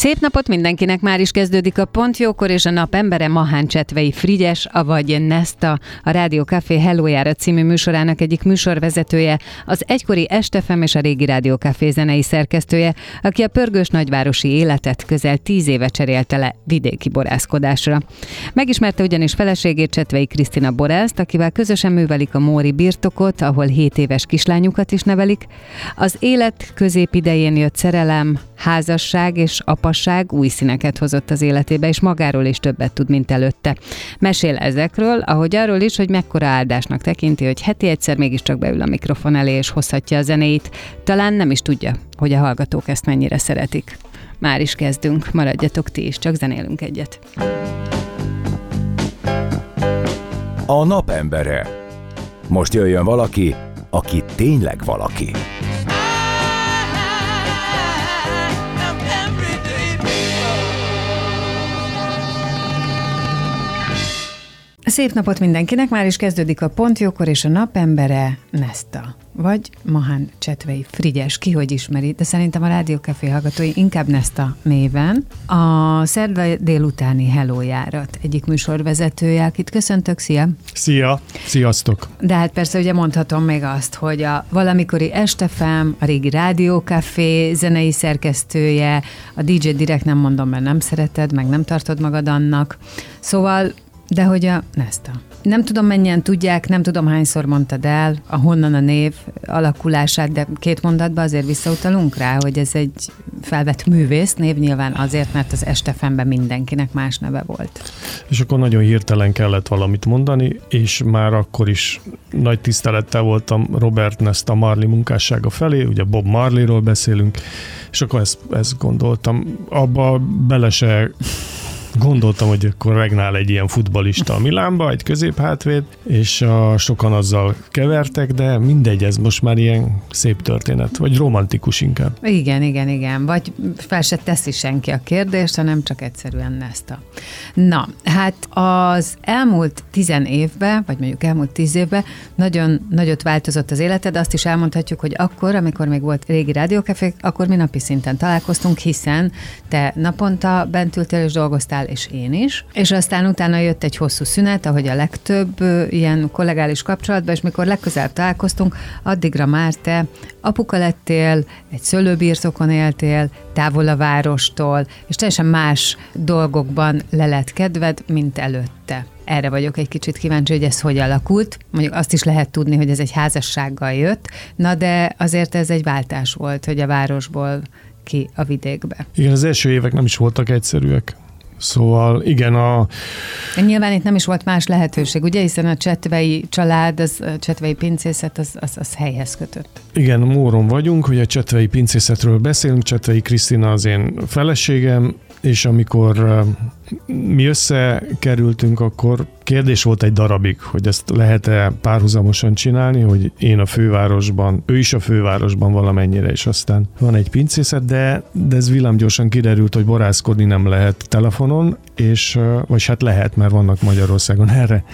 Szép napot mindenkinek, már is kezdődik a Pontjókor, és a nap embere Mahán Csetvei Frigyes, avagy Nesta, a Rádió Café Hellojára című műsorának egyik műsorvezetője, az egykori Estefem és a régi Rádió Café zenei szerkesztője, aki a pörgős nagyvárosi életet közel tíz éve cserélte le vidéki borászkodásra. Megismerte ugyanis feleségét Csetvei Krisztina Borászt, akivel közösen művelik a Móri birtokot, ahol 7 éves kislányukat is nevelik. Az élet középidején jött szerelem, házasság és apasság új színeket hozott az életébe, és magáról is többet tud, mint előtte. Mesél ezekről, ahogy arról is, hogy mekkora áldásnak tekinti, hogy heti egyszer mégiscsak beül a mikrofon elé és hozhatja a zenét. Talán nem is tudja, hogy a hallgatók ezt mennyire szeretik. Már is kezdünk, maradjatok ti is, csak zenélünk egyet. A napembere. Most jöjjön valaki, aki tényleg valaki. Szép napot mindenkinek, már is kezdődik a Pontjókor és a napembere Nesta, vagy Mahán Csetvei Frigyes, ki hogy ismeri, de szerintem a Rádiókafé hallgatói inkább Nesta néven. A szerda délutáni Hello járat egyik műsorvezetője, akit köszöntök, szia! Szia! Sziasztok! De hát persze ugye mondhatom még azt, hogy a valamikori Estefem, a régi Rádiókafé zenei szerkesztője, a DJ direkt nem mondom, mert nem szereted, meg nem tartod magad annak. Szóval de hogy a Nesta. Nem tudom, mennyien tudják, nem tudom, hányszor mondtad el, a honnan a név alakulását, de két mondatban azért visszautalunk rá, hogy ez egy felvett művész név, nyilván azért, mert az Estefemben mindenkinek más neve volt. És akkor nagyon hirtelen kellett valamit mondani, és már akkor is nagy tisztelettel voltam Robert Nesta Marley munkássága felé, ugye Bob Marleyról beszélünk, és akkor ezt, ezt gondoltam. Abba bele se Gondoltam, hogy akkor regnál egy ilyen futbalista a Milánba, egy középhátvéd, és a, sokan azzal kevertek, de mindegy, ez most már ilyen szép történet, vagy romantikus inkább. Igen, igen, igen. Vagy fel se teszi senki a kérdést, hanem csak egyszerűen ezt a. Na, hát az elmúlt tizen évben, vagy mondjuk elmúlt tíz évben nagyon nagyot változott az életed, azt is elmondhatjuk, hogy akkor, amikor még volt régi rádiókafé, akkor mi napi szinten találkoztunk, hiszen te naponta bent ültél és dolgoztál voltál, és én is. És aztán utána jött egy hosszú szünet, ahogy a legtöbb ilyen kollegális kapcsolatban, és mikor legközelebb találkoztunk, addigra már te apuka lettél, egy szőlőbirtokon éltél, távol a várostól, és teljesen más dolgokban le lett kedved, mint előtte. Erre vagyok egy kicsit kíváncsi, hogy ez hogy alakult. Mondjuk azt is lehet tudni, hogy ez egy házassággal jött, na de azért ez egy váltás volt, hogy a városból ki a vidékbe. Igen, az első évek nem is voltak egyszerűek. Szóval igen, a... Nyilván itt nem is volt más lehetőség, ugye, hiszen a csetvei család, az, a csetvei pincészet, az, az, az helyhez kötött. Igen, Móron vagyunk, hogy a csetvei pincészetről beszélünk, Csetvei Krisztina az én feleségem, és amikor mi összekerültünk, akkor kérdés volt egy darabig, hogy ezt lehet-e párhuzamosan csinálni, hogy én a fővárosban, ő is a fővárosban valamennyire, és aztán van egy pincészet, de, de ez villámgyorsan kiderült, hogy borászkodni nem lehet telefonon, és vagy hát lehet, mert vannak Magyarországon erre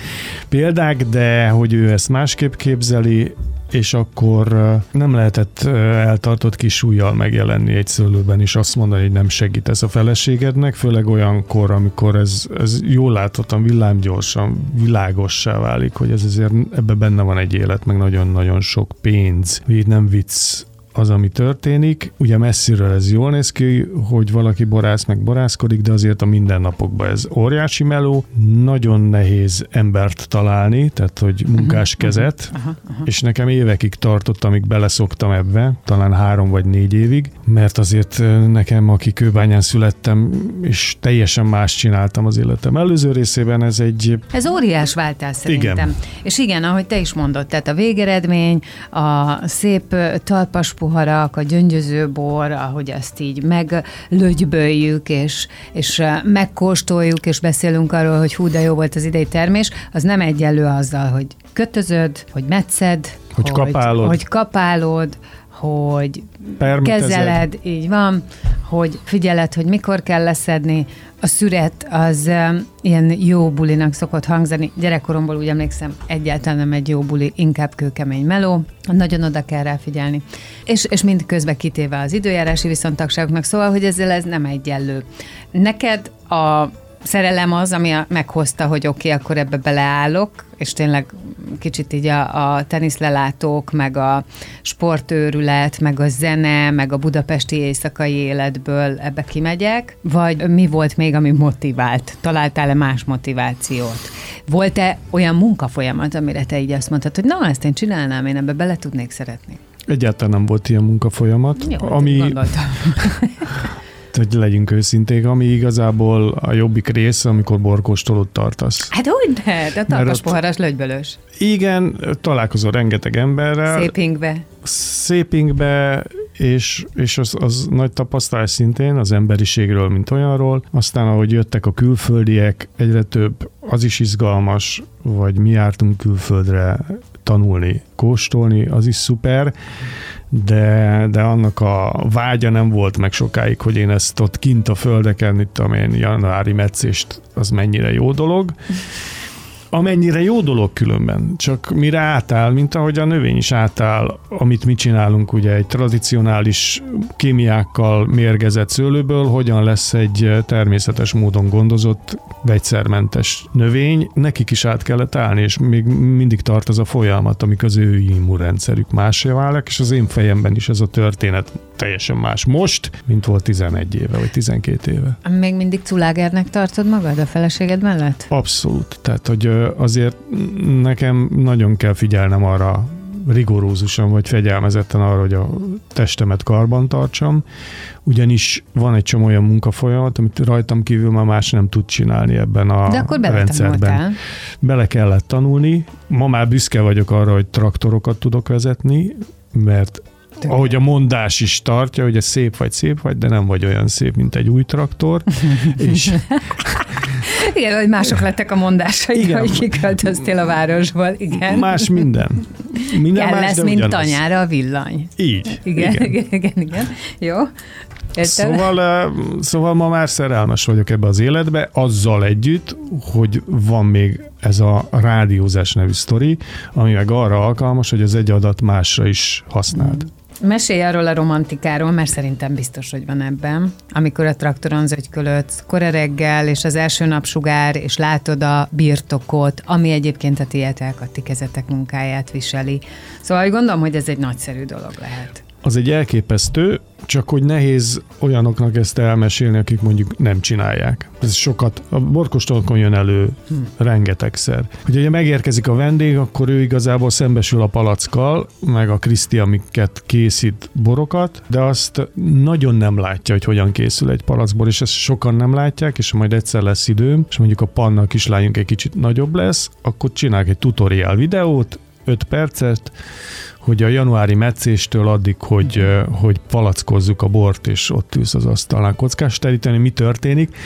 példák, de hogy ő ezt másképp képzeli, és akkor nem lehetett eltartott kis súlyjal megjelenni egy szőlőben, és azt mondani, hogy nem segít ez a feleségednek, főleg olyankor, amikor ez, ez jól látottan, villámgyorsan, világossá válik, hogy ez azért ebbe benne van egy élet, meg nagyon-nagyon sok pénz. Így nem vicc az, ami történik. Ugye messziről ez jól néz ki, hogy valaki borász meg borászkodik, de azért a mindennapokban ez óriási meló. Nagyon nehéz embert találni, tehát hogy munkás uh-huh, kezet, és nekem évekig tartott, amíg beleszoktam ebbe, talán három vagy négy évig, mert azért nekem, aki kőbányán születtem, és teljesen más csináltam az életem előző részében, ez egy... Ez óriás váltás szerintem. Igen. És igen, ahogy te is mondod, tehát a végeredmény, a szép talpas poharak, a gyöngyöző bor, ahogy azt így meglögyböljük, és, és megkóstoljuk, és beszélünk arról, hogy hú, de jó volt az idei termés, az nem egyenlő azzal, hogy kötözöd, hogy metszed, hogy, hogy kapálod, hogy kapálod hogy kezeled, így van, hogy figyeled, hogy mikor kell leszedni. A szüret az ilyen jó bulinak szokott hangzani. Gyerekkoromból úgy emlékszem, egyáltalán nem egy jó buli, inkább kőkemény meló. Nagyon oda kell rá figyelni. És, és mind közben kitéve az időjárási viszontagságoknak, szóval, hogy ezzel ez nem egyenlő. Neked a szerelem az, ami a, meghozta, hogy oké, okay, akkor ebbe beleállok, és tényleg kicsit így a, a teniszlelátók, meg a sportőrület, meg a zene, meg a budapesti éjszakai életből ebbe kimegyek, vagy mi volt még, ami motivált? Találtál-e más motivációt? Volt-e olyan munkafolyamat, amire te így azt mondtad, hogy na, ezt én csinálnám, én ebbe bele tudnék szeretni? Egyáltalán nem volt ilyen munkafolyamat. Jó, ami, hogy legyünk őszinték, ami igazából a jobbik rész, amikor borkóstolót tartasz. Hát hogy ne? De a tarkas poharas lögybölös. Igen, találkozol rengeteg emberrel. Szépingbe. Szépingbe, és, és az, az nagy tapasztalás szintén az emberiségről, mint olyanról. Aztán, ahogy jöttek a külföldiek, egyre több, az is izgalmas, vagy mi jártunk külföldre tanulni, kóstolni, az is szuper de, de annak a vágya nem volt meg sokáig, hogy én ezt ott kint a földeken, itt én, januári meccést, az mennyire jó dolog amennyire jó dolog különben, csak mire átáll, mint ahogy a növény is átáll, amit mi csinálunk, ugye egy tradicionális kémiákkal mérgezett szőlőből, hogyan lesz egy természetes módon gondozott, vegyszermentes növény, nekik is át kellett állni, és még mindig tart az a folyamat, amik az ő immunrendszerük másra válik, és az én fejemben is ez a történet teljesen más most, mint volt 11 éve, vagy 12 éve. Még mindig culágernek tartod magad a feleséged mellett? Abszolút. Tehát, hogy azért nekem nagyon kell figyelnem arra rigorózusan vagy fegyelmezetten arra, hogy a testemet karban tartsam, ugyanis van egy csomó olyan munkafolyamat, amit rajtam kívül már más nem tud csinálni ebben a De akkor rendszerben. Bele kellett tanulni. Ma már büszke vagyok arra, hogy traktorokat tudok vezetni, mert Tőle. ahogy a mondás is tartja, hogy ez szép vagy szép vagy, de nem vagy olyan szép, mint egy új traktor. és igen, hogy mások lettek a mondásai, igen. hogy kiköltöztél a városból. Igen. Más minden. Minden Kell más, lesz, mint ugyanaz. tanyára a villany. Így. Igen, igen, igen, igen. igen. Jó. Szóval, szóval ma már szerelmes vagyok ebbe az életbe, azzal együtt, hogy van még ez a rádiózás nevű sztori, ami meg arra alkalmas, hogy az egy adat másra is használd. Mm. Mesélj arról a romantikáról, mert szerintem biztos, hogy van ebben. Amikor a traktoron zögykölödsz kora reggel, és az első napsugár, és látod a birtokot, ami egyébként a tietek, a munkáját viseli. Szóval gondolom, hogy ez egy nagyszerű dolog lehet az egy elképesztő, csak hogy nehéz olyanoknak ezt elmesélni, akik mondjuk nem csinálják. Ez sokat, a borkostolkon jön elő hmm. rengetegszer. Hogy ugye megérkezik a vendég, akkor ő igazából szembesül a palackkal, meg a Kriszti, amiket készít borokat, de azt nagyon nem látja, hogy hogyan készül egy palackbor, és ezt sokan nem látják, és majd egyszer lesz időm, és mondjuk a panna kislányunk egy kicsit nagyobb lesz, akkor csinálják egy tutorial videót, 5 percet, hogy a januári meccéstől addig, hogy, hogy palackozzuk a bort, és ott ülsz az asztalnál kockás teríteni, mi történik.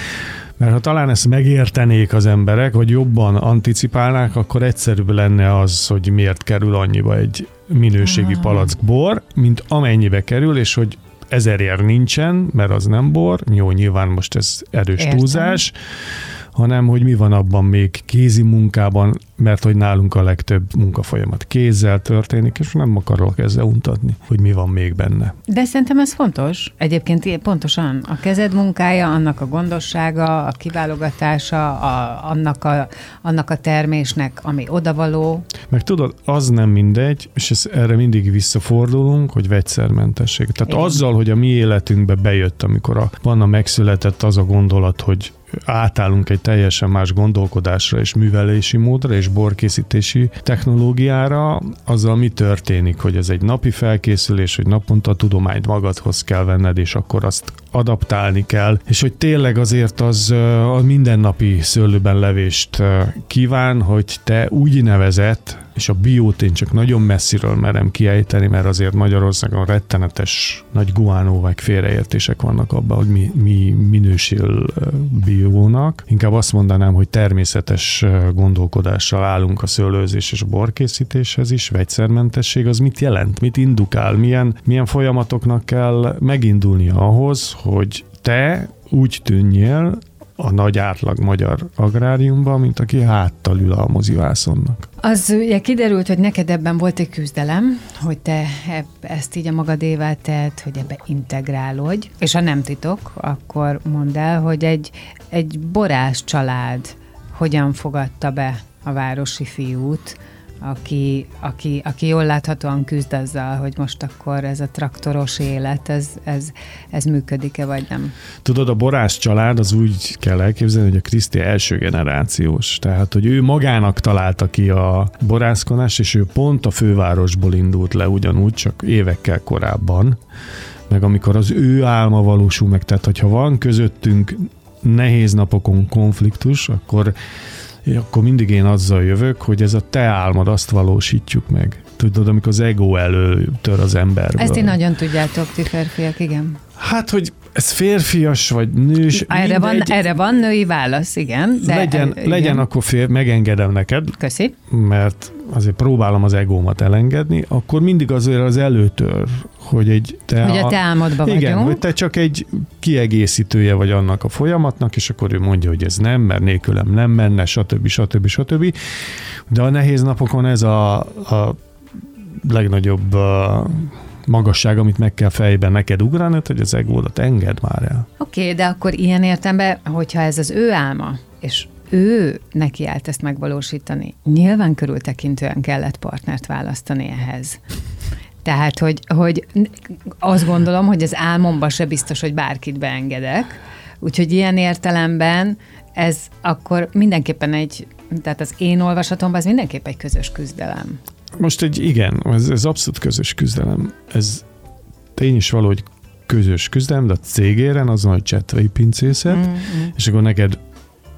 Mert ha talán ezt megértenék az emberek, hogy jobban anticipálnák, akkor egyszerűbb lenne az, hogy miért kerül annyiba egy minőségi palack bor, mint amennyibe kerül, és hogy ezerért nincsen, mert az nem bor, jó, nyilván most ez erős Értem. túlzás, hanem hogy mi van abban még kézi munkában, mert hogy nálunk a legtöbb munkafolyamat kézzel történik, és nem akarok ezzel untatni, hogy mi van még benne. De szerintem ez fontos. Egyébként pontosan a kezed munkája, annak a gondossága, a kiválogatása, a, annak, a, annak a termésnek, ami odavaló. Meg tudod, az nem mindegy, és ez, erre mindig visszafordulunk, hogy vegyszermentesség. Tehát Igen. azzal, hogy a mi életünkbe bejött, amikor a, van a megszületett az a gondolat, hogy átállunk egy teljesen más gondolkodásra és művelési módra és borkészítési technológiára, azzal mi történik, hogy ez egy napi felkészülés, hogy naponta tudományt magadhoz kell venned, és akkor azt adaptálni kell, és hogy tényleg azért az a mindennapi szőlőben levést kíván, hogy te úgy nevezett, és a biót én csak nagyon messziről merem kiejteni, mert azért Magyarországon rettenetes nagy guánó vagy félreértések vannak abban, hogy mi, mi minősül biónak. Inkább azt mondanám, hogy természetes gondolkodással állunk a szőlőzés és a borkészítéshez is, vegyszermentesség, az mit jelent, mit indukál, milyen, milyen folyamatoknak kell megindulnia ahhoz, hogy te úgy tűnjél a nagy átlag magyar agráriumban, mint aki háttal ül a mozivászonnak. Az ugye kiderült, hogy neked ebben volt egy küzdelem, hogy te ezt így a magadével tett, hogy ebbe integrálódj, és ha nem titok, akkor mondd el, hogy egy, egy borás család hogyan fogadta be a városi fiút, aki, aki, aki jól láthatóan küzd azzal, hogy most akkor ez a traktoros élet, ez, ez, ez működik-e, vagy nem? Tudod, a Borás család az úgy kell elképzelni, hogy a Kriszti első generációs. Tehát, hogy ő magának találta ki a borászkonást, és ő pont a fővárosból indult le ugyanúgy, csak évekkel korábban. Meg amikor az ő álma valósul meg, tehát hogyha van közöttünk nehéz napokon konfliktus, akkor akkor mindig én azzal jövök, hogy ez a te álmod, azt valósítjuk meg. Tudod, amikor az ego előtör az emberből. Ezt én nagyon tudjátok, ti férfiak, igen. Hát, hogy ez férfias vagy nős. Erre van, erre van női válasz, igen. De legyen, igen. legyen akkor fér, megengedem neked. Köszi. Mert azért próbálom az egómat elengedni, akkor mindig azért az előtör, hogy egy te hogy a, a te álmodban igen, vagyunk. hogy te csak egy kiegészítője vagy annak a folyamatnak, és akkor ő mondja, hogy ez nem, mert nélkülem nem menne, stb. stb. stb. De a nehéz napokon ez a, a legnagyobb magasság, amit meg kell fejben neked ugrani, hogy az egódat enged már el. Oké, okay, de akkor ilyen értemben, hogyha ez az ő álma, és ő neki állt ezt megvalósítani, nyilván körültekintően kellett partnert választani ehhez. Tehát, hogy, hogy azt gondolom, hogy az álmomban se biztos, hogy bárkit beengedek, úgyhogy ilyen értelemben ez akkor mindenképpen egy, tehát az én olvasatomban ez mindenképp egy közös küzdelem. Most egy igen, ez, ez abszolút közös küzdelem. Ez tény is valahogy közös küzdelem, de a cégéren azon a csetvei pincészet, mm-hmm. és akkor neked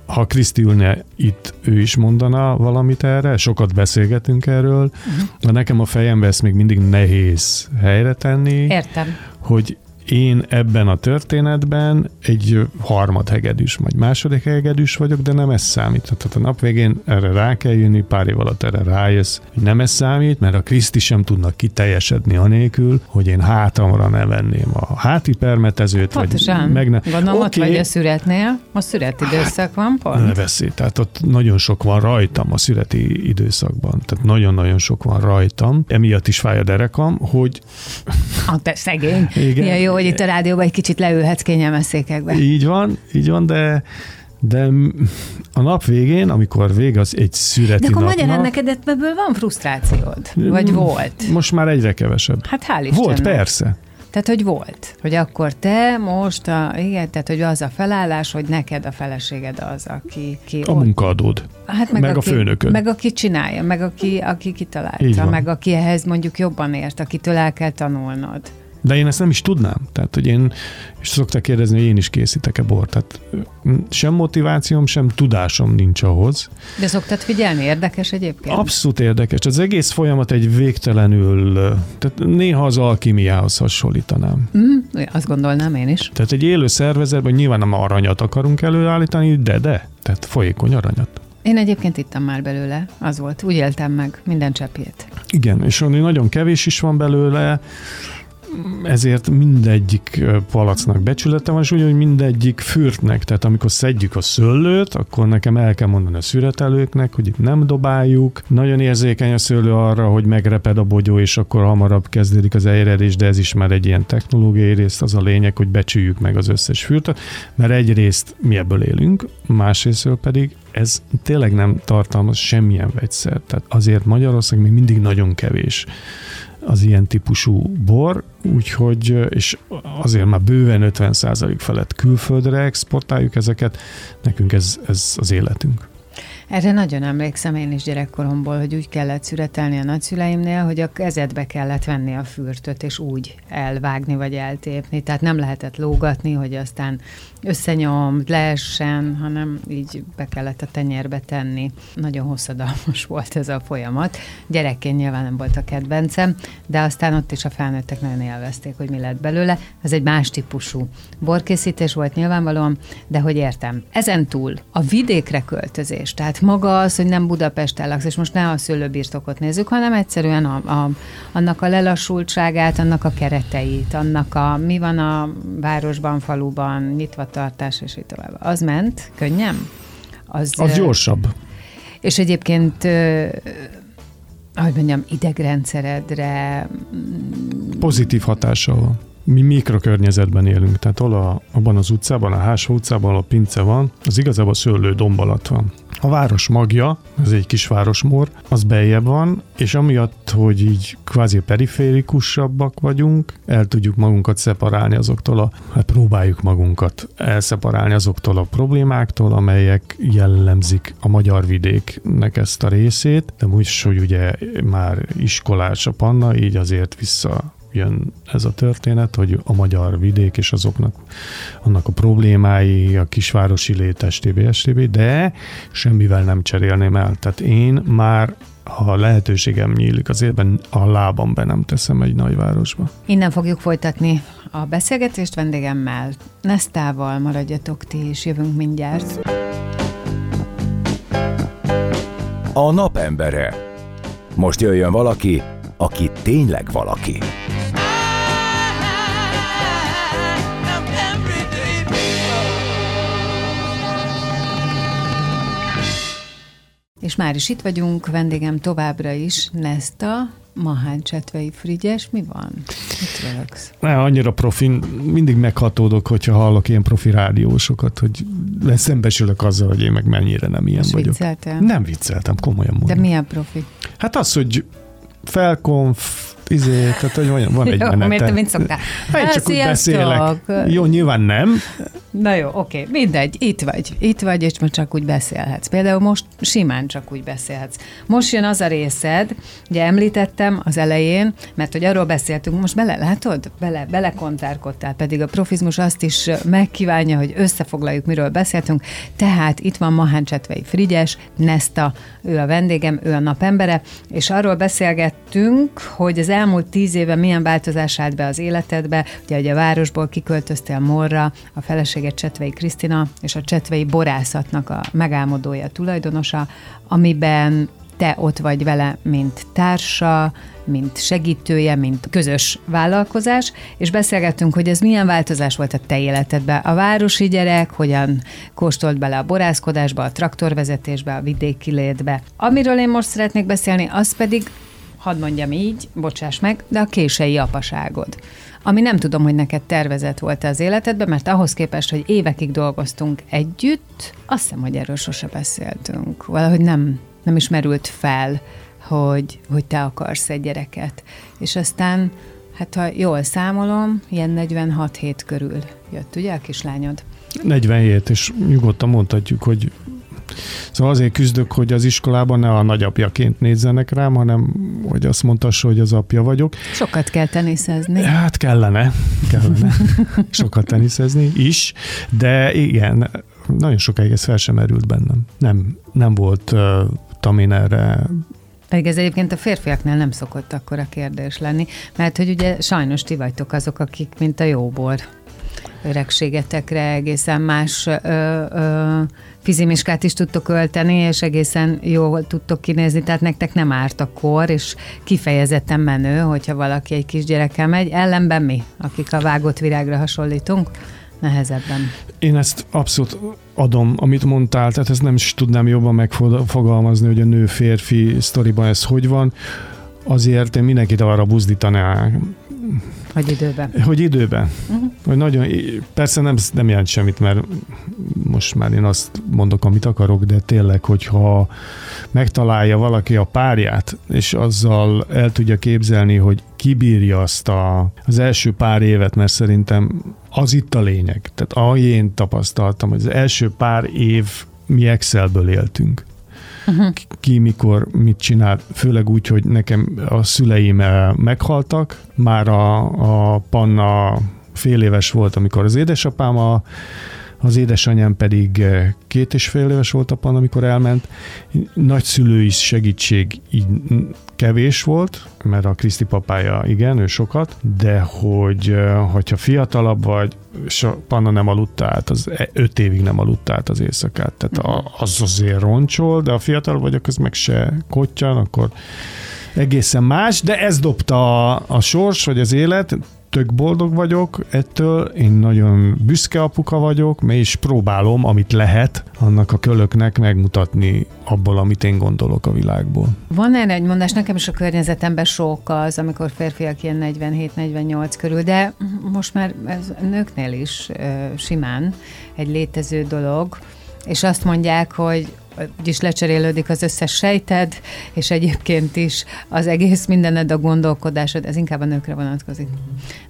ha Kriszti ülne itt, ő is mondana valamit erre, sokat beszélgetünk erről, de nekem a fejembe ezt még mindig nehéz helyre tenni. Értem. Hogy én ebben a történetben egy harmad hegedűs, vagy második hegedűs vagyok, de nem ez számít. Tehát a nap végén erre rá kell jönni, pár év alatt erre rájössz, hogy nem ez számít, mert a Kriszti sem tudnak kiteljesedni anélkül, hogy én hátamra ne venném a háti permetezőt, Pontosan. vagy meg ne... Gondolom, okay. ott vagy a szüretnél, a szüreti hát, időszak van, pont. Ne veszély, tehát ott nagyon sok van rajtam a szüreti időszakban, tehát nagyon-nagyon sok van rajtam, emiatt is fáj a derekam, hogy... A te szegény. Igen. Ja, jó, hogy itt a rádióban egy kicsit leülhetsz kényelmes székekbe. Így van, így van, de de a nap végén, amikor vég az egy születi De akkor napnak, magyarán neked ebből van frusztrációd? Vagy mm, volt? Most már egyre kevesebb. Hát hál' Istennek. Volt, persze. Tehát, hogy volt. Hogy akkor te most, a, igen, tehát, hogy az a felállás, hogy neked a feleséged az, aki... Ki a ott, munkaadód. Hát meg, meg aki, a főnököd. Meg aki csinálja, meg aki, aki kitalálta, meg aki ehhez mondjuk jobban ért, akitől el kell tanulnod. De én ezt nem is tudnám. Tehát, hogy én, és szokták kérdezni, hogy én is készítek-e bort. Tehát sem motivációm, sem tudásom nincs ahhoz. De szoktad figyelni? Érdekes egyébként? Abszolút érdekes. Az egész folyamat egy végtelenül, tehát néha az alkimiához hasonlítanám. Mm, azt gondolnám én is. Tehát egy élő szervezetben nyilván nem aranyat akarunk előállítani, de de, tehát folyékony aranyat. Én egyébként ittam már belőle, az volt. Úgy éltem meg minden cseppjét. Igen, és nagyon kevés is van belőle, ezért mindegyik palacnak becsülete van, és ugyanúgy mindegyik fürtnek. Tehát amikor szedjük a szőlőt, akkor nekem el kell mondani a szüretelőknek, hogy itt nem dobáljuk. Nagyon érzékeny a szőlő arra, hogy megreped a bogyó, és akkor hamarabb kezdődik az eljredés, de ez is már egy ilyen technológiai rész. Az a lényeg, hogy becsüljük meg az összes fürtöt, mert egyrészt mi ebből élünk, másrészt pedig ez tényleg nem tartalmaz semmilyen vegyszer. Tehát azért Magyarország még mindig nagyon kevés az ilyen típusú bor, úgyhogy, és azért már bőven 50% felett külföldre exportáljuk ezeket, nekünk ez, ez az életünk. Erre nagyon emlékszem én is gyerekkoromból, hogy úgy kellett szüretelni a nagyszüleimnél, hogy a kezedbe kellett venni a fürtöt, és úgy elvágni vagy eltépni. Tehát nem lehetett lógatni, hogy aztán összenyom, leessen, hanem így be kellett a tenyérbe tenni. Nagyon hosszadalmas volt ez a folyamat. Gyerekként nyilván nem volt a kedvencem, de aztán ott is a felnőttek nagyon élvezték, hogy mi lett belőle. Ez egy más típusú borkészítés volt nyilvánvalóan, de hogy értem. Ezen túl a vidékre költözés, tehát maga az, hogy nem Budapesten laksz, és most ne a szőlőbirtokot nézzük, hanem egyszerűen a, a, annak a lelassultságát, annak a kereteit, annak a mi van a városban, faluban, nyitva tartás, és így tovább. Az ment könnyen? Az, az gyorsabb. És egyébként ahogy mondjam, idegrendszeredre... Pozitív hatással van mi mikrokörnyezetben élünk, tehát hol a, abban az utcában, a Hásó utcában, ahol a pince van, az igazából szőlő domb alatt van. A város magja, ez egy kis városmór, az beljebb van, és amiatt, hogy így kvázi periférikusabbak vagyunk, el tudjuk magunkat szeparálni azoktól a, hát próbáljuk magunkat elszeparálni azoktól a problémáktól, amelyek jellemzik a magyar vidéknek ezt a részét, de most, hogy ugye már iskolás a panna, így azért vissza jön ez a történet, hogy a magyar vidék és azoknak annak a problémái, a kisvárosi lét, STB, STB, de semmivel nem cserélném el. Tehát én már ha lehetőségem nyílik az életben, a lábam be nem teszem egy nagyvárosba. Innen fogjuk folytatni a beszélgetést vendégemmel. Nesztával maradjatok ti, és jövünk mindjárt. A napembere. Most jöjjön valaki, aki tényleg valaki. És már is itt vagyunk, vendégem továbbra is, Nesta, Mahán Csetvei Frigyes, mi van? Mit rögsz? Ne, annyira profi, mindig meghatódok, hogyha hallok ilyen profi rádiósokat, hogy szembesülök azzal, hogy én meg mennyire nem ilyen Most vagyok. Vicceltél? Nem vicceltem, komolyan mondom. De milyen profi? Hát az, hogy felkonf, izé, tehát hogy van, van egy Jó, menete. miért te mint szoktál? Hát csak úgy beszélek. Jó, nyilván nem. Na jó, oké, mindegy, itt vagy, itt vagy, és most csak úgy beszélhetsz. Például most simán csak úgy beszélhetsz. Most jön az a részed, ugye említettem az elején, mert hogy arról beszéltünk, most bele, látod? Bele, belekontárkodtál, pedig a profizmus azt is megkívánja, hogy összefoglaljuk, miről beszéltünk. Tehát itt van Mahán Csetvei Frigyes, Nesta, ő a vendégem, ő a napembere, és arról beszélgettünk, hogy az elmúlt tíz éve milyen változás állt be az életedbe, ugye, hogy a városból kiköltöztél Morra, a feleséget Csetvei Krisztina, és a Csetvei borászatnak a megálmodója, tulajdonosa, amiben te ott vagy vele, mint társa, mint segítője, mint közös vállalkozás, és beszélgettünk, hogy ez milyen változás volt a te életedben. A városi gyerek hogyan kóstolt bele a borászkodásba, a traktorvezetésbe, a vidéki létbe. Amiről én most szeretnék beszélni, az pedig hadd mondjam így, bocsáss meg, de a kései apaságod. Ami nem tudom, hogy neked tervezett volt az életedben, mert ahhoz képest, hogy évekig dolgoztunk együtt, azt hiszem, hogy erről sose beszéltünk. Valahogy nem, nem is merült fel, hogy, hogy te akarsz egy gyereket. És aztán, hát ha jól számolom, ilyen 46 hét körül jött, ugye a kislányod? 47, és nyugodtan mondhatjuk, hogy Szóval azért küzdök, hogy az iskolában ne a nagyapjaként nézzenek rám, hanem hogy azt mondtassa, hogy az apja vagyok. Sokat kell teniszezni. Hát kellene, kellene sokat teniszezni is, de igen, nagyon sokáig ez fel sem merült bennem. Nem, nem volt uh, tamin erre pedig ez egyébként a férfiaknál nem szokott akkor a kérdés lenni, mert hogy ugye sajnos ti vagytok azok, akik mint a jóbor öregségetekre egészen más ö, ö, fizimiskát is tudtok ölteni, és egészen jól tudtok kinézni, tehát nektek nem árt a kor, és kifejezetten menő, hogyha valaki egy kisgyerekkel megy. Ellenben mi, akik a vágott virágra hasonlítunk, nehezebben. Én ezt abszolút adom, amit mondtál, tehát ezt nem is tudnám jobban megfogalmazni, hogy a nő-férfi sztoriban ez hogy van. Azért én mindenkit arra buzdítanám, hogy időben. Hogy időben. Uh-huh. Hogy nagyon, persze nem, nem jelent semmit, mert most már én azt mondok, amit akarok, de tényleg, hogyha megtalálja valaki a párját, és azzal el tudja képzelni, hogy kibírja azt a, az első pár évet, mert szerintem az itt a lényeg. Tehát ahogy én tapasztaltam, hogy az első pár év mi Excelből éltünk ki mikor mit csinál, főleg úgy, hogy nekem a szüleim eh, meghaltak, már a, a Panna fél éves volt, amikor az édesapám a az édesanyám pedig eh, két és fél éves volt a pan, amikor elment. Nagyszülői segítség így kevés volt, mert a Kriszti papája igen, ő sokat, de hogy eh, hogyha fiatalabb vagy, és a panna nem aludta át, az e, öt évig nem aludta át az éjszakát. Tehát az azért roncsol, de a fiatal vagyok, az meg se kottyan, akkor egészen más, de ez dobta a, a sors, vagy az élet, tök boldog vagyok ettől, én nagyon büszke apuka vagyok, és próbálom, amit lehet, annak a kölöknek megmutatni abból, amit én gondolok a világból. Van erre egy mondás, nekem is a környezetemben sok az, amikor férfiak ilyen 47-48 körül, de most már ez nőknél is simán egy létező dolog, és azt mondják, hogy úgyis lecserélődik az összes sejted, és egyébként is az egész mindened, a gondolkodásod, ez inkább a nőkre vonatkozik,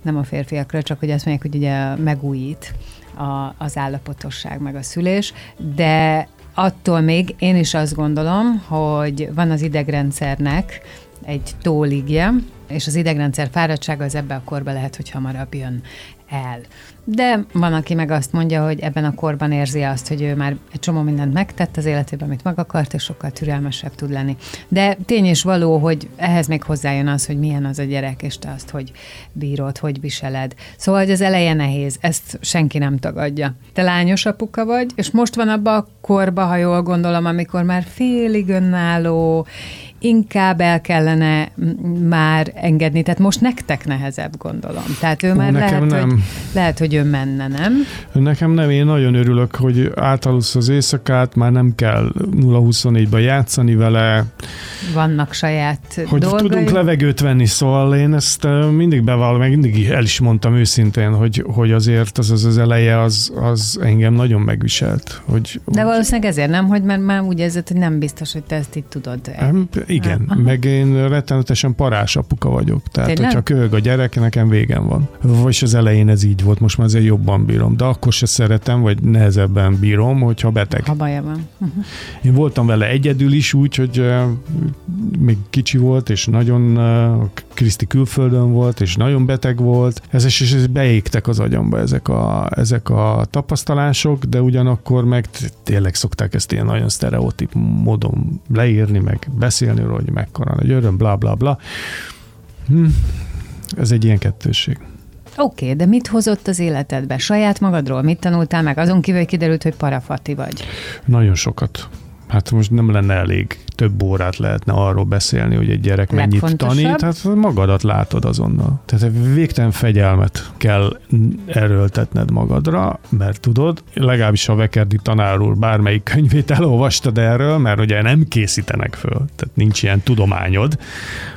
nem a férfiakra, csak hogy azt mondják, hogy ugye megújít a, az állapotosság, meg a szülés, de attól még én is azt gondolom, hogy van az idegrendszernek egy tóligje, és az idegrendszer fáradtsága az ebbe a korba lehet, hogy hamarabb jön el. De van, aki meg azt mondja, hogy ebben a korban érzi azt, hogy ő már egy csomó mindent megtett az életében, amit meg akart, és sokkal türelmesebb tud lenni. De tény és való, hogy ehhez még hozzájön az, hogy milyen az a gyerek, és te azt, hogy bírod, hogy viseled. Szóval, hogy az eleje nehéz, ezt senki nem tagadja. Te lányos apuka vagy, és most van abban a korba, ha jól gondolom, amikor már félig önálló, inkább el kellene már engedni. Tehát most nektek nehezebb, gondolom. Tehát ő már lehet, nem. Hogy, lehet, hogy ő menne, nem? Nekem nem. Én nagyon örülök, hogy átalusz az éjszakát, már nem kell 0-24-ben játszani vele. Vannak saját Hogy dolgai. tudunk levegőt venni, szóval én ezt mindig bevallom, meg mindig el is mondtam őszintén, hogy, hogy azért az az, az eleje az, az engem nagyon megviselt. Hogy, De valószínűleg ezért nem, hogy mert már úgy érzed, hogy nem biztos, hogy te ezt itt tudod. Igen, Aha. meg én rettenetesen parás apuka vagyok. Tehát, Tényleg? hogyha köhög a gyerek, nekem végem van. Vagy az elején ez így volt, most már azért jobban bírom. De akkor se szeretem, vagy nehezebben bírom, hogyha beteg. Ha baja van. Uh-huh. Én voltam vele egyedül is úgy, hogy uh, még kicsi volt, és nagyon uh, Kriszti külföldön volt, és nagyon beteg volt. Ez is beégtek az agyamba ezek a, ezek a tapasztalások, de ugyanakkor meg tényleg szokták ezt ilyen nagyon sztereotíp módon leírni, meg beszélni róla, hogy mekkora nagy öröm, bla bla bla. Hm. Ez egy ilyen kettőség. Oké, okay, de mit hozott az életedbe? Saját magadról? Mit tanultál meg? Azon kívül kiderült, hogy parafati vagy. Nagyon sokat. Hát most nem lenne elég, több órát lehetne arról beszélni, hogy egy gyerek mennyit tanít, hát magadat látod azonnal. Tehát végtelen fegyelmet kell erőltetned magadra, mert tudod, legalábbis a Vekerdi tanár úr bármelyik könyvét elolvastad erről, mert ugye nem készítenek föl, tehát nincs ilyen tudományod,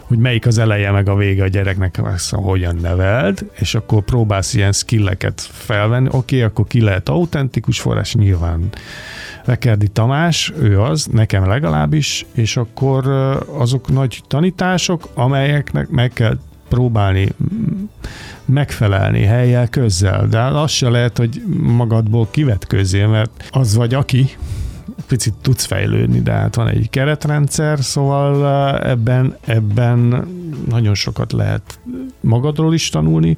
hogy melyik az eleje meg a vége a gyereknek, azt hogyan neveld, és akkor próbálsz ilyen skilleket felvenni, oké, okay, akkor ki lehet autentikus forrás, nyilván Vekerdi Tamás, ő az, nekem legalábbis, és akkor azok nagy tanítások, amelyeknek meg kell próbálni megfelelni helyel, közzel, de az se lehet, hogy magadból közé, mert az vagy aki, picit tudsz fejlődni, de hát van egy keretrendszer, szóval ebben, ebben nagyon sokat lehet magadról is tanulni,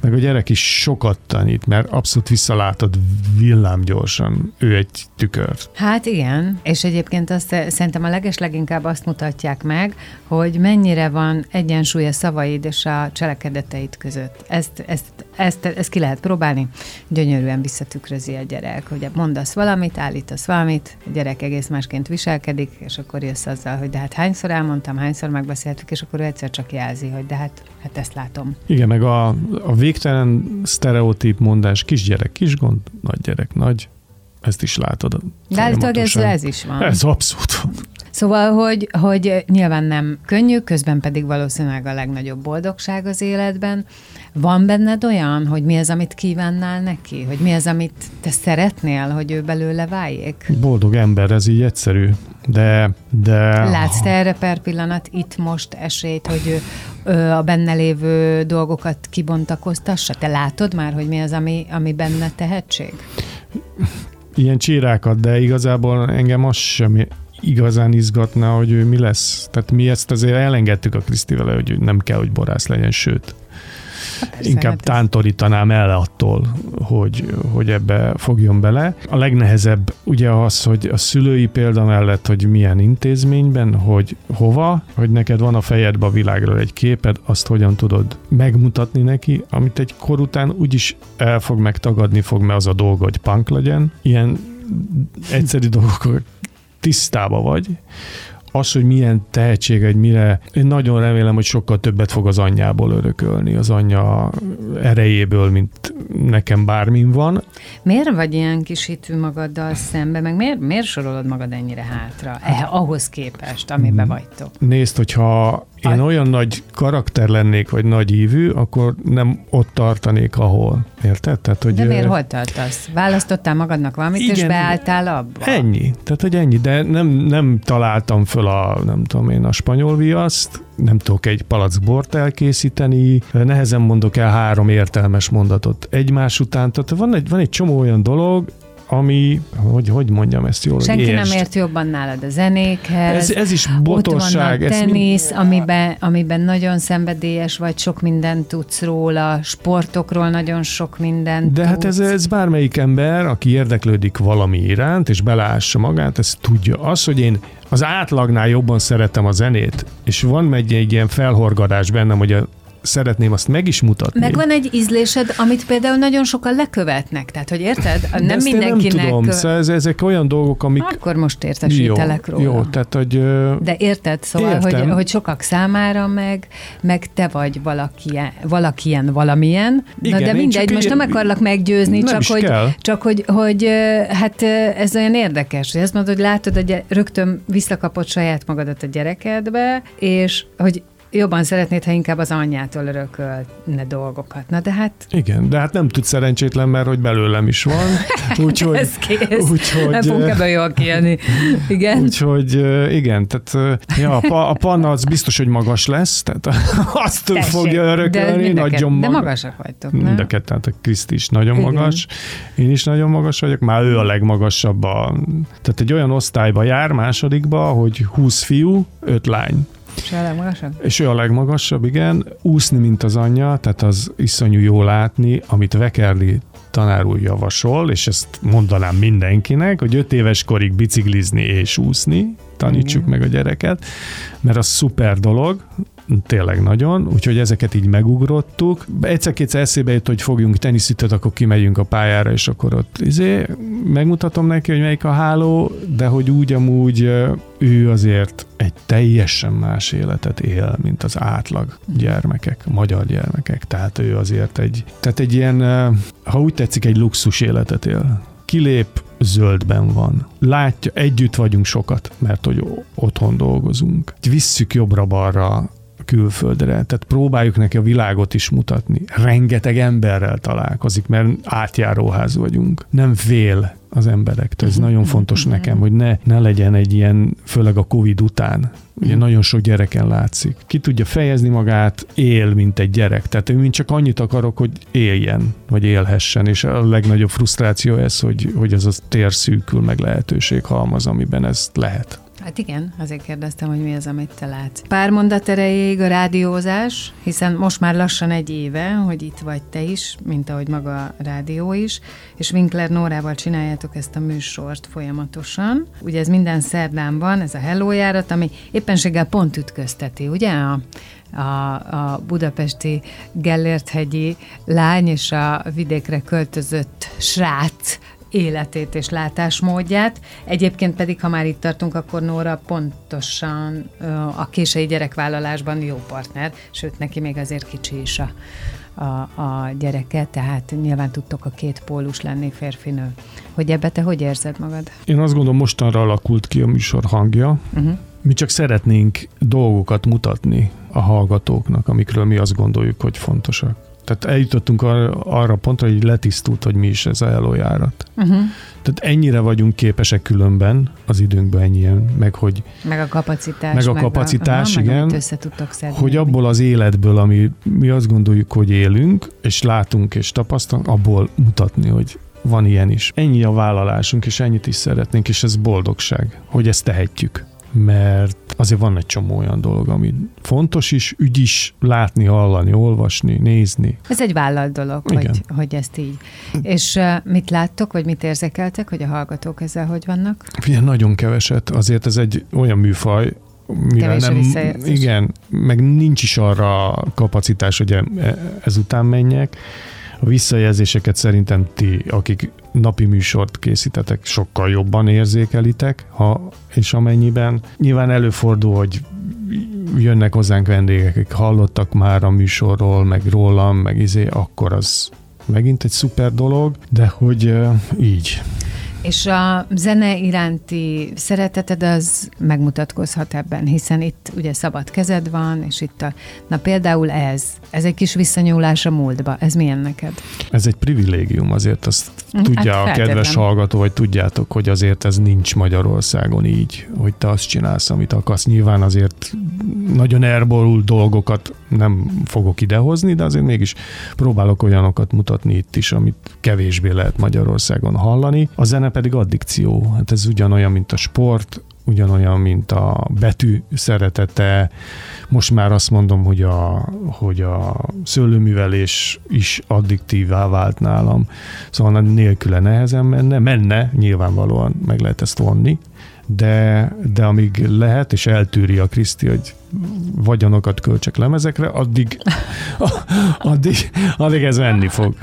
meg a gyerek is sokat tanít, mert abszolút visszalátod villámgyorsan, ő egy tükör. Hát igen, és egyébként azt szerintem a leges leginkább azt mutatják meg, hogy mennyire van egyensúly a szavaid és a cselekedeteid között. Ezt, ezt, ezt, ezt ki lehet próbálni, gyönyörűen visszatükrözi a gyerek, hogy mondasz valamit, állítasz valamit, a gyerek egész másként viselkedik, és akkor jössz azzal, hogy de hát hányszor elmondtam, hányszor megbeszéltük, és akkor egyszer csak jelzi, hogy de hát, hát ezt látom. Igen, meg a, a végtelen sztereotíp mondás, kisgyerek, kis gond, nagy gyerek, nagy, ezt is látod. De állítólag ez, ez is van. Ez abszolút van. Szóval, hogy, hogy nyilván nem könnyű, közben pedig valószínűleg a legnagyobb boldogság az életben. Van benned olyan, hogy mi az, amit kívánnál neki? Hogy mi az, amit te szeretnél, hogy ő belőle váljék? Boldog ember, ez így egyszerű. De, de... Látsz te erre per pillanat itt most esélyt, hogy ő, a benne lévő dolgokat kibontakoztassa? Te látod már, hogy mi az, ami, ami benne tehetség? Ilyen csírákat, de igazából engem az sem igazán izgatna, hogy ő mi lesz. Tehát mi ezt azért elengedtük a Krisztivel, hogy nem kell, hogy borász legyen, sőt. Persze, Inkább hát tántorítanám el attól, hogy, hogy ebbe fogjon bele. A legnehezebb ugye az, hogy a szülői példa mellett, hogy milyen intézményben, hogy hova, hogy neked van a fejedben a világról egy képed, azt hogyan tudod megmutatni neki, amit egy kor után úgyis el fog megtagadni fog, mert az a dolga, hogy punk legyen. Ilyen egyszerű dolgok tisztába vagy, az, hogy milyen tehetség, egy mire, én nagyon remélem, hogy sokkal többet fog az anyjából örökölni, az anyja erejéből, mint nekem bármin van. Miért vagy ilyen kis hitű magaddal szembe, meg miért, miért sorolod magad ennyire hátra, eh, ahhoz képest, amiben hmm. vagytok? Nézd, hogyha én olyan nagy karakter lennék, vagy nagy ívű, akkor nem ott tartanék, ahol. Érted? Tehát, hogy, de miért hol tartasz? Választottál magadnak valamit, igen, és beálltál abba? Ennyi. Tehát, hogy ennyi. De nem, nem találtam föl a, nem tudom én, a spanyol viaszt, nem tudok egy palack bort elkészíteni, nehezen mondok el három értelmes mondatot egymás után. Tehát van egy, van egy csomó olyan dolog, ami, hogy, hogy mondjam ezt jól, Senki értsd. nem ért jobban nálad a zenékhez. Ez, ez is botorság. Ott van a tenisz, mind... amiben, amiben nagyon szenvedélyes vagy, sok mindent tudsz róla, sportokról nagyon sok mindent De tudsz. hát ez, ez bármelyik ember, aki érdeklődik valami iránt, és belássa magát, ez tudja. Az, hogy én az átlagnál jobban szeretem a zenét, és van egy, egy ilyen felhorgadás bennem, hogy a szeretném azt meg is mutatni. Megvan egy ízlésed, amit például nagyon sokan lekövetnek, tehát hogy érted? Nem De mindenkinek... nem tudom, szóval ez, ezek olyan dolgok, amik... Akkor most értesítelek jó, róla. Jó, tehát hogy... De érted, szóval, hogy, hogy sokak számára meg, meg te vagy valakien, valakien valamilyen, Igen, Na, de mindegy, most nem akarlak meggyőzni, nem csak, hogy, kell. csak hogy, hogy hát ez olyan érdekes, hogy azt mondod, hogy látod, hogy rögtön visszakapod saját magadat a gyerekedbe, és hogy jobban szeretnéd, ha inkább az anyjától örökölne dolgokat. Na de hát... Igen, de hát nem tud szerencsétlen, mert hogy belőlem is van. Úgyhogy... Ez kész. Úgyhogy, nem fogunk ebből jól kijönni. Igen. Úgyhogy igen, tehát ja, a, a panna az biztos, hogy magas lesz, tehát azt Tessék, fogja örökölni. De, nagyon mag... de magasak vagytok, nem? Mind a kettő, a Kriszti is nagyon igen. magas, én is nagyon magas vagyok, már ő a legmagasabb. A, tehát egy olyan osztályba jár, másodikba, hogy 20 fiú, 5 lány. És ő a legmagasabb? És ő a legmagasabb, igen. Úszni, mint az anyja, tehát az iszonyú jó látni, amit Vekerli tanár úr javasol, és ezt mondanám mindenkinek, hogy öt éves korig biciklizni és úszni, tanítsuk Igen. meg a gyereket, mert az szuper dolog, tényleg nagyon, úgyhogy ezeket így megugrottuk. Egyszer-kétszer eszébe jött, hogy fogjunk teniszütöt, akkor kimegyünk a pályára, és akkor ott izé, megmutatom neki, hogy melyik a háló, de hogy úgy amúgy ő azért egy teljesen más életet él, mint az átlag gyermekek, magyar gyermekek. Tehát ő azért egy, tehát egy ilyen, ha úgy tetszik, egy luxus életet él. Kilép, zöldben van. Látja, együtt vagyunk sokat, mert hogy otthon dolgozunk. Visszük jobbra-balra külföldre, tehát próbáljuk neki a világot is mutatni. Rengeteg emberrel találkozik, mert átjáróház vagyunk. Nem fél az emberektől. Ez nagyon fontos nekem, hogy ne, ne legyen egy ilyen, főleg a Covid után. Ugye uh-huh. nagyon sok gyereken látszik. Ki tudja fejezni magát, él, mint egy gyerek. Tehát én csak annyit akarok, hogy éljen, vagy élhessen, és a legnagyobb frusztráció ez, hogy, hogy az a tér szűkül, meg lehetőség halmaz, amiben ezt lehet. Hát igen, azért kérdeztem, hogy mi az, amit te látsz. Pár mondat erejéig a rádiózás, hiszen most már lassan egy éve, hogy itt vagy te is, mint ahogy maga a rádió is, és Winkler Nórával csináljátok ezt a műsort folyamatosan. Ugye ez minden szerdán van, ez a Hello járat, ami éppenséggel pont ütközteti, ugye? A, a, a budapesti Gellért-hegyi lány és a vidékre költözött srác életét és látásmódját. Egyébként pedig, ha már itt tartunk, akkor Nóra pontosan a késői gyerekvállalásban jó partner, sőt, neki még azért kicsi is a, a, a gyereke, tehát nyilván tudtok a két pólus lenni férfinő. Hogy ebbe te hogy érzed magad? Én azt gondolom, mostanra alakult ki a műsor hangja. Uh-huh. Mi csak szeretnénk dolgokat mutatni a hallgatóknak, amikről mi azt gondoljuk, hogy fontosak. Tehát eljutottunk arra, arra pontra, hogy letisztult, hogy mi is ez a elójárat. Uh-huh. Tehát ennyire vagyunk képesek különben az időnkben ennyien, meg hogy... Meg a kapacitás. Meg a meg kapacitás, a, igen. Meg. Hogy abból az életből, ami mi azt gondoljuk, hogy élünk, és látunk és tapasztalunk, abból mutatni, hogy van ilyen is. Ennyi a vállalásunk, és ennyit is szeretnénk, és ez boldogság, hogy ezt tehetjük mert azért van egy csomó olyan dolog, ami fontos is, ügy is látni, hallani, olvasni, nézni. Ez egy vállalt dolog, hogy, hogy ezt így. És mit láttok, vagy mit érzékeltek, hogy a hallgatók ezzel hogy vannak? Figyelj, nagyon keveset. Azért ez egy olyan műfaj, mivel nem, igen, meg nincs is arra kapacitás, hogy e, ezután menjek. A visszajelzéseket szerintem ti, akik napi műsort készítetek, sokkal jobban érzékelitek, ha és amennyiben. Nyilván előfordul, hogy jönnek hozzánk vendégek, akik hallottak már a műsorról, meg rólam, meg izé, akkor az megint egy szuper dolog, de hogy uh, így. És a zene iránti szereteted az megmutatkozhat ebben, hiszen itt ugye szabad kezed van, és itt a, na például ez, ez egy kis visszanyúlás a múltba, ez milyen neked? Ez egy privilégium, azért azt tudja hát a kedves hallgató, hogy tudjátok, hogy azért ez nincs Magyarországon így, hogy te azt csinálsz, amit akarsz. Nyilván azért nagyon elborult dolgokat nem fogok idehozni, de azért mégis próbálok olyanokat mutatni itt is, amit kevésbé lehet Magyarországon hallani. A zene pedig addikció. Hát ez ugyanolyan, mint a sport, ugyanolyan, mint a betű szeretete. Most már azt mondom, hogy a, hogy a szőlőművelés is addiktívá vált nálam. Szóval nélküle nehezen menne. Menne, nyilvánvalóan meg lehet ezt vonni, de, de amíg lehet, és eltűri a Kriszti, hogy vagyonokat költsek lemezekre, addig, addig, addig ez menni fog.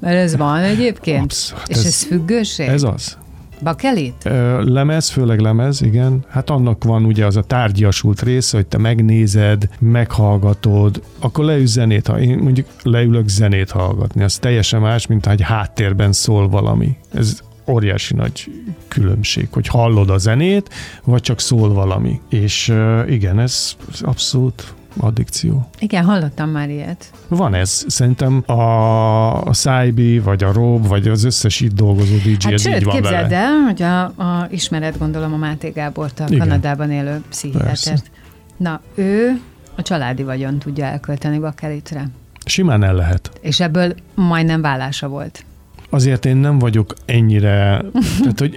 Mert ez van egyébként? Abszolút. És ez, ez függőség? Ez az. Bakelit? Lemez, főleg lemez, igen. Hát annak van ugye az a tárgyasult része, hogy te megnézed, meghallgatod, akkor leülsz zenét, ha én mondjuk leülök zenét hallgatni, az teljesen más, mint ha egy háttérben szól valami. Ez óriási nagy különbség, hogy hallod a zenét, vagy csak szól valami. És igen, ez abszolút addikció. Igen, hallottam már ilyet. Van ez. Szerintem a, Szájbi, vagy a Rob, vagy az összes itt dolgozó DJ, hát ez sőt, így van képzeld vele. el, hogy a, a ismered gondolom a Máté Gábort, a Igen. Kanadában élő pszichiátert. Na, ő a családi vagyon tudja elkölteni bakelitre. Simán el lehet. És ebből majdnem vállása volt. Azért én nem vagyok ennyire, tehát hogy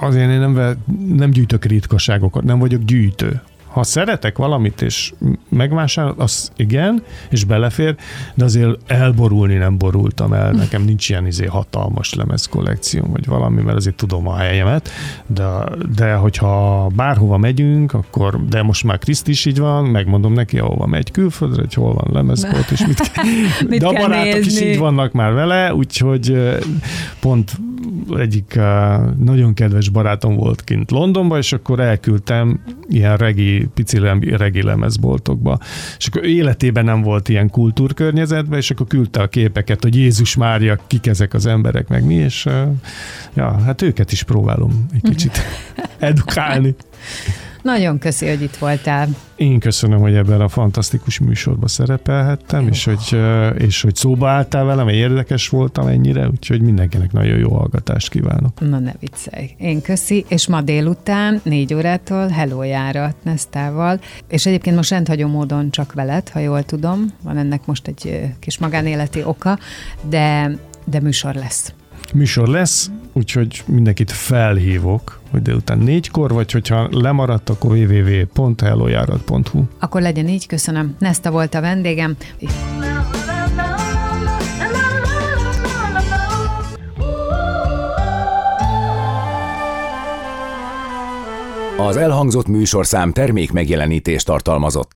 azért én nem, nem gyűjtök ritkaságokat, nem vagyok gyűjtő ha szeretek valamit, és megvásárol, az igen, és belefér, de azért elborulni nem borultam el. Nekem nincs ilyen izé hatalmas lemez kollekció, vagy valami, mert azért tudom a helyemet, de, de hogyha bárhova megyünk, akkor, de most már Kriszt is így van, megmondom neki, ahova megy külföldre, hogy hol van lemezbolt, és mit, mit de a barátok nézni? is így vannak már vele, úgyhogy pont egyik nagyon kedves barátom volt kint Londonban, és akkor elküldtem ilyen regi pici regi lemezboltokba. És akkor életében nem volt ilyen kultúrkörnyezetben, és akkor küldte a képeket, hogy Jézus Mária, kik ezek az emberek, meg mi, és ja, hát őket is próbálom egy kicsit edukálni. Nagyon köszi, hogy itt voltál. Én köszönöm, hogy ebben a fantasztikus műsorban szerepelhettem, és hogy, és hogy szóba álltál velem, érdekes voltam ennyire, úgyhogy mindenkinek nagyon jó hallgatást kívánok. Na ne viccelj. Én köszi, és ma délután négy órától Hello járat Nesztával, és egyébként most rendhagyó módon csak veled, ha jól tudom, van ennek most egy kis magánéleti oka, de, de műsor lesz. Műsor lesz, úgyhogy mindenkit felhívok, hogy délután négykor, vagy hogyha lemaradt, akkor www.hellojárat.hu. Akkor legyen így, köszönöm. Nesta volt a vendégem. Az elhangzott műsorszám termék megjelenítést tartalmazott.